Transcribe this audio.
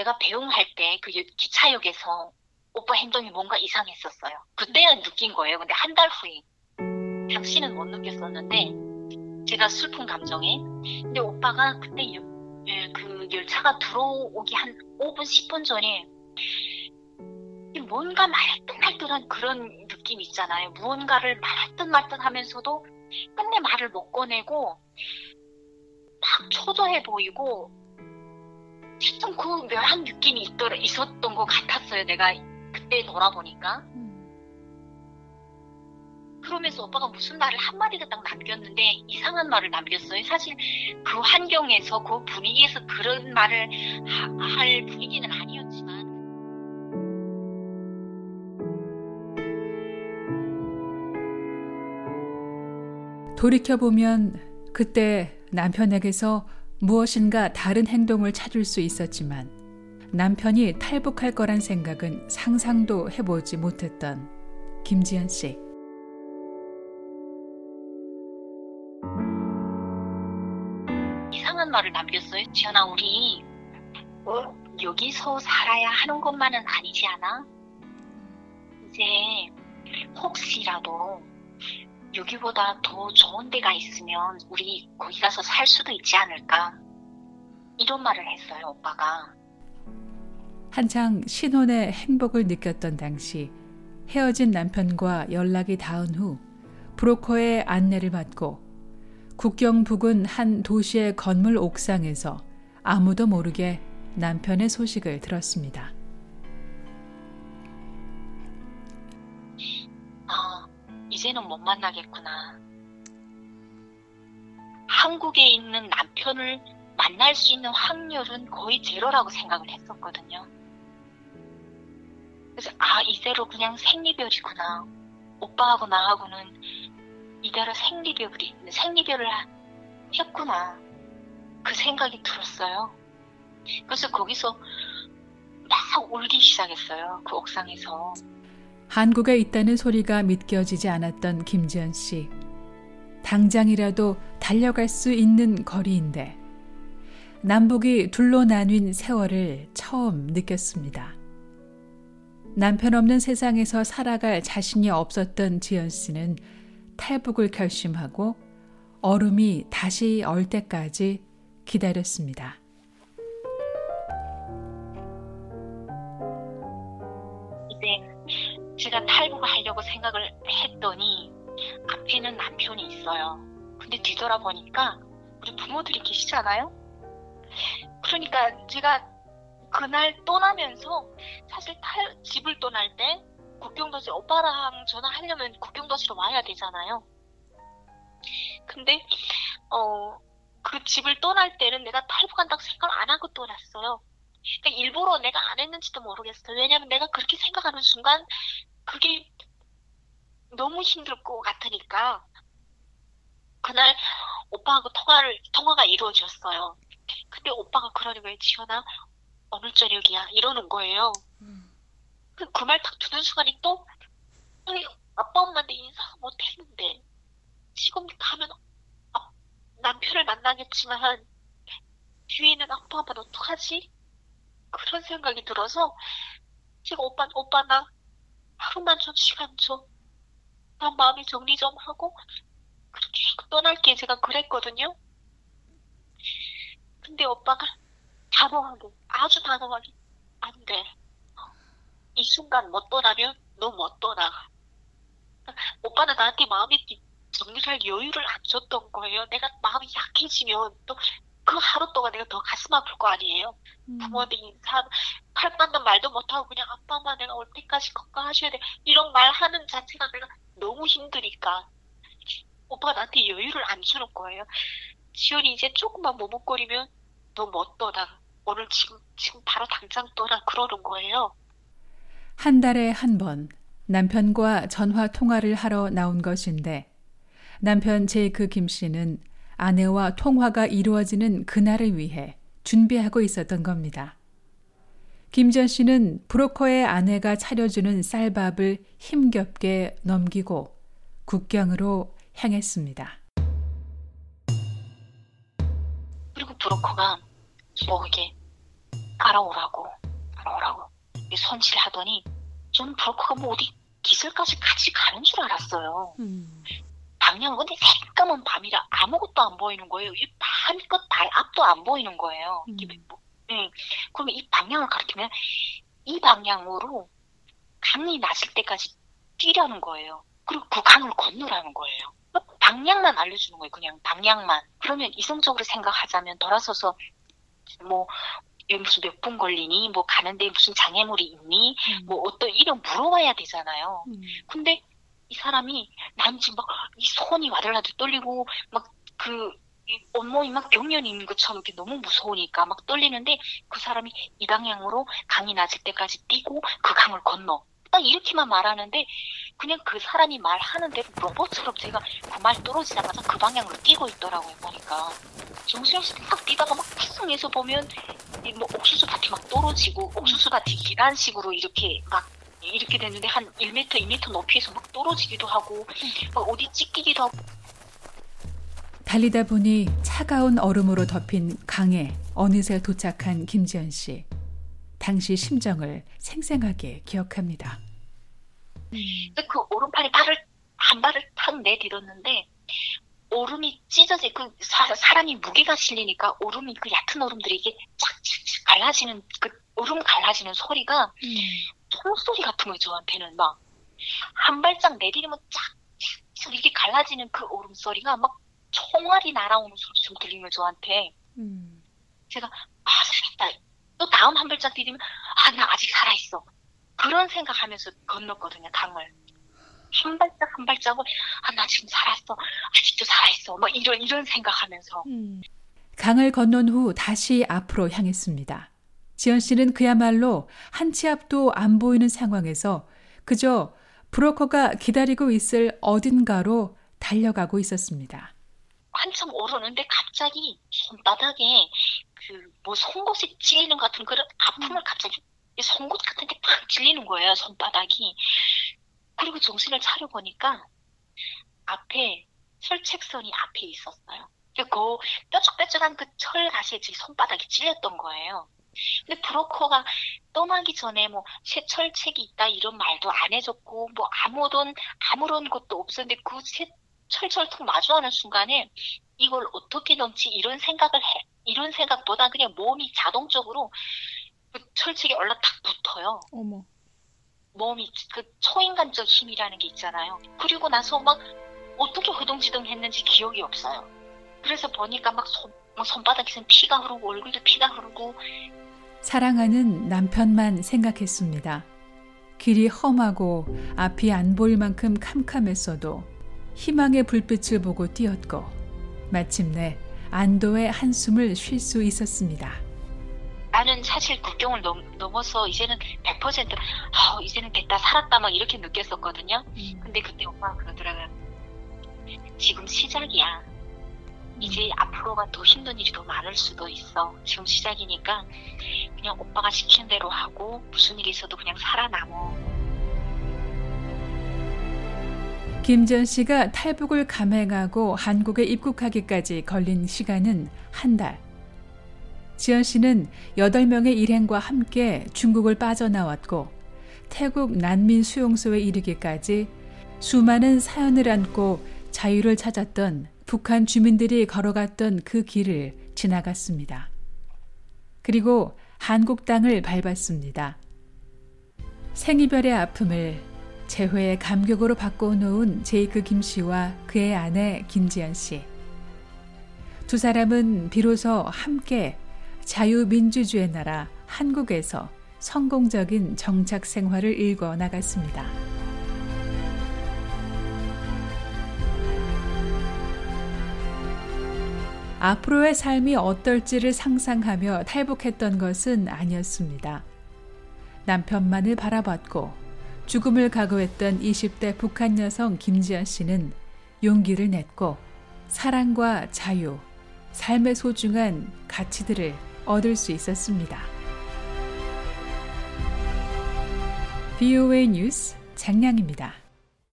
내가 배웅할 때 그 기차역에서 오빠 행동이 뭔가 이상했었어요. 그때야 느낀 거예요. 근데 한 달 후에 당신은 못 느꼈었는데 제가 슬픈 감정에 근데 오빠가 그때 여, 예, 그 열차가 들어오기 한 5분 10분 전에 뭔가 말듯 말듯한 그런 느낌 있잖아요. 무언가를 말듯 말듯 하면서도 끝내 말을 못 꺼내고 막 초조해 보이고 하여튼 그 묘한 느낌이 있더, 있었던 것 같았어요. 내가 그때 돌아보니까. 그러면서 오빠가 무슨 말을 한마디가 딱 남겼는데 이상한 말을 남겼어요. 사실 그 환경에서 그 분위기에서 그런 말을 하, 할 분위기는 아니었지만 돌이켜보면 그때 남편에게서 무엇인가 다른 행동을 찾을 수 있었지만 남편이 탈북할 거란 생각은 상상도 해보지 못했던 김지연 씨. 이상한 말을 남겼어요. 지연아, 우리 어? 여기서 살아야 하는 것만은 아니지 않아? 이제 혹시라도 여기보다 더 좋은 데가 있으면 우리 거기 가서 살 수도 있지 않을까? 이런 말을 했어요, 오빠가. 한창 신혼의 행복을 느꼈던 당시 헤어진 남편과 연락이 닿은 후 브로커의 안내를 받고 국경 부근 한 도시의 건물 옥상에서 아무도 모르게 남편의 소식을 들었습니다. 이제는 못 만나겠구나. 한국에 있는 남편을 만날 수 있는 확률은 거의 제로라고 생각을 했었거든요. 그래서 아 이대로 그냥 생리별이구나. 오빠하고 나하고는 이대로 생리별이 생리별을 했구나. 그 생각이 들었어요. 그래서 거기서 막 울기 시작했어요. 그 옥상에서. 한국에 있다는 소리가 믿겨지지 않았던 김지연 씨. 당장이라도 달려갈 수 있는 거리인데 남북이 둘로 나뉜 세월을 처음 느꼈습니다. 남편 없는 세상에서 살아갈 자신이 없었던 지연 씨는 탈북을 결심하고 얼음이 다시 얼 때까지 기다렸습니다. 이제 제가 탈북을 하려고 생각을 했더니 앞에는 남편이 있어요. 근데 뒤돌아보니까 우리 부모들이 계시잖아요? 그러니까 제가 그날 떠나면서 사실 탈, 집을 떠날 때 국경도시 오빠랑 전화하려면 국경도시로 와야 되잖아요. 근데 어 그 집을 떠날 때는 내가 탈북한다고 생각 안 하고 떠났어요. 그러니까 일부러 내가 안 했는지도 모르겠어요. 왜냐면 내가 그렇게 생각하는 순간 그게 너무 힘들 것 같으니까 그날 오빠하고 통화를 통화가 이루어졌어요. 근데 오빠가 그러는 거예요. 지연아 어느 저녁이야 이러는 거예요. 음. 그말 딱 듣는 순간에 또 아빠 엄마한테 인사 못 했는데 지금 가면 아, 남편을 만나겠지만 뒤에는 아빠 엄마 어떡하지? 그런 생각이 들어서 지금 오빠 오빠 나 하루만 좀 시간 줘. 나 마음이 정리 좀 하고 그렇게 떠날게 제가 그랬거든요. 근데 오빠가 단호하게 아주 단호하게 안 돼. 이 순간 못 떠나면 너 못 떠나. 오빠는 나한테 마음이 정리할 여유를 안 줬던 거예요. 내가 마음이 약해지면 또 그 하루 동안 내가 더 가슴 아플 거 아니에요. 음. 부모한테 인사, 팔 뻗는 말도 못하고 그냥 아빠, 엄마 내가 올 때까지 건강하셔야 돼. 이런 말 하는 자체가 내가 너무 힘드니까. 오빠가 나한테 여유를 안 주는 거예요. 지연이 이제 조금만 머뭇거리면 너 못 떠나. 오늘 지금 지금 바로 당장 떠나 그러는 거예요. 한 달에 한 번 남편과 전화 통화를 하러 나온 것인데 남편 제이크 김 씨는 아내와 통화가 이루어지는 그날을 위해 준비하고 있었던 겁니다. 김전 씨는 브로커의 아내가 차려주는 쌀밥을 힘겹게 넘기고 국경으로 향했습니다. 그리고 브로커가 뭐 이게 알아오라고 알아오라고 손질하더니 저는 브로커가 뭐 어디 기술까지 같이 가는 줄 알았어요. 음. 방향 근데 새까만 밤이라 아무것도 안 보이는 거예요. 이 밤이 끝달 앞도 안 보이는 거예요. 음. 이게 뭐, 네. 그러면 이 방향을 가리키면 이 방향으로 강이 낮을 때까지 뛰려는 거예요. 그리고 그 강을 건너라는 거예요. 방향만 알려주는 거예요. 그냥 방향만. 그러면 이성적으로 생각하자면 돌아서서 뭐 무슨 몇 분 걸리니 뭐 가는데 무슨 장애물이 있니 음. 뭐 어떤 이런 물어봐야 되잖아요. 음. 근데 이 사람이 난 지금 막 이 손이 와들와들 떨리고 막그 온몸이 막 경련이 있는 것처럼 이렇게 너무 무서우니까 막 떨리는데 그 사람이 이 방향으로 강이 낮을 때까지 뛰고 그 강을 건너. 딱 이렇게만 말하는데 그냥 그 사람이 말하는 대로 로봇처럼 제가 그 말 떨어지자마자 그 방향으로 뛰고 있더라고요 보니까. 정수영씨 딱 뛰다가 막 푸승해서 보면 뭐 옥수수 밭이 막 떨어지고 옥수수 밭이 계란 식으로 이렇게 막 이렇게 됐는데 한 1m, 2m 높이에서 막 떨어지기도 하고 막 어디 찢기기도 하고 달리다 보니 차가운 얼음으로 덮인 강에 어느새 도착한 김지연 씨. 당시 심정을 생생하게 기억합니다. 음. 그 오른팔이 발을 한 발을 탁 내딛었는데 오름이 찢어지 그 사, 사람이 무게가 실리니까 오름이 그 얕은 오름들이 이게 쫙쫙 갈라지는 그 오름 갈라지는 소리가 음. 총소리 같은 거예요 저한테는. 막 한 발짝 내디디면 쫙쫙 이렇게 갈라지는 그 오름 소리가 막 총알이 날아오는 소리처럼 들리는 거예요 저한테. 음. 제가 아 살았다. 또 다음 한 발짝 디디면 아 나 아직 살아있어. 그런 생각하면서 건넜거든요 강을. 한 발짝 한 발짝을 아 나 지금 살았어. 아직도 살아있어. 뭐 이런 이런 생각하면서. 음. 강을 건넌 후 다시 앞으로 향했습니다. 지연 씨는 그야말로 한 치 앞도 안 보이는 상황에서 그저 브로커가 기다리고 있을 어딘가로 달려가고 있었습니다. 한참 오르는데 갑자기 손바닥에 그 뭐 송곳이 찔리는 것 같은 그런 아픔을 갑자기 송곳 같은 게 팍 찔리는 거예요 손바닥이 그리고 정신을 차려 보니까 앞에 철책선이 앞에 있었어요. 그 뾰족뾰족한 그 철가시에 제 손바닥이 찔렸던 거예요. 근데 브로커가 떠나기 전에 뭐 쇠철책이 있다 이런 말도 안 해줬고 뭐 아무런 아무런 것도 없었는데 그 철철통 마주하는 순간에 이걸 어떻게 넘지 이런 생각을 해 이런 생각보다 그냥 몸이 자동적으로 그 철책에 올라탁 붙어요. 어머. 몸이 그 초인간적 힘이라는 게 있잖아요. 그리고 나서 막 어떻게 허둥지둥 했는지 기억이 없어요. 그래서 보니까 막 손, 막 손바닥에서 피가 흐르고 얼굴도 피가 흐르고 사랑하는 남편만 생각했습니다. 길이 험하고 앞이 안 보일 만큼 캄캄했어도 희망의 불빛을 보고 뛰었고 마침내 안도의 한숨을 쉴 수 있었습니다. 나는 사실 국경을 넘, 넘어서 이제는 100% 아, 이제는 됐다 살았다 막 이렇게 느꼈었거든요. 음. 근데 그때 오빠가 그러더라고요. 지금 시작이야. 이제 음. 앞으로가 더 힘든 일이 더 많을 수도 있어. 지금 시작이니까 그냥 오빠가 시킨 대로 하고 무슨 일이 있어도 그냥 살아남어. 김전 씨가 탈북을 감행하고 한국에 입국하기까지 걸린 시간은 한 달. 지연 씨는 8명의 일행과 함께 중국을 빠져나왔고 태국 난민 수용소에 이르기까지 수많은 사연을 안고 자유를 찾았던 북한 주민들이 걸어갔던 그 길을 지나갔습니다. 그리고 한국 땅을 밟았습니다. 생이별의 아픔을 재회의 감격으로 바꿔놓은 제이크 김 씨와 그의 아내 김지연 씨. 두 사람은 비로소 함께 자유민주주의 나라 한국에서 성공적인 정착 생활을 일궈 나갔습니다. 앞으로의 삶이 어떨지를 상상하며 탈북했던 것은 아니었습니다. 남편만을 바라봤고 죽음을 각오했던 20대 북한 여성 김지연 씨는 용기를 냈고 사랑과 자유, 삶의 소중한 가치들을 얻을 수 있었습니다. BOA 뉴스 장량입니다.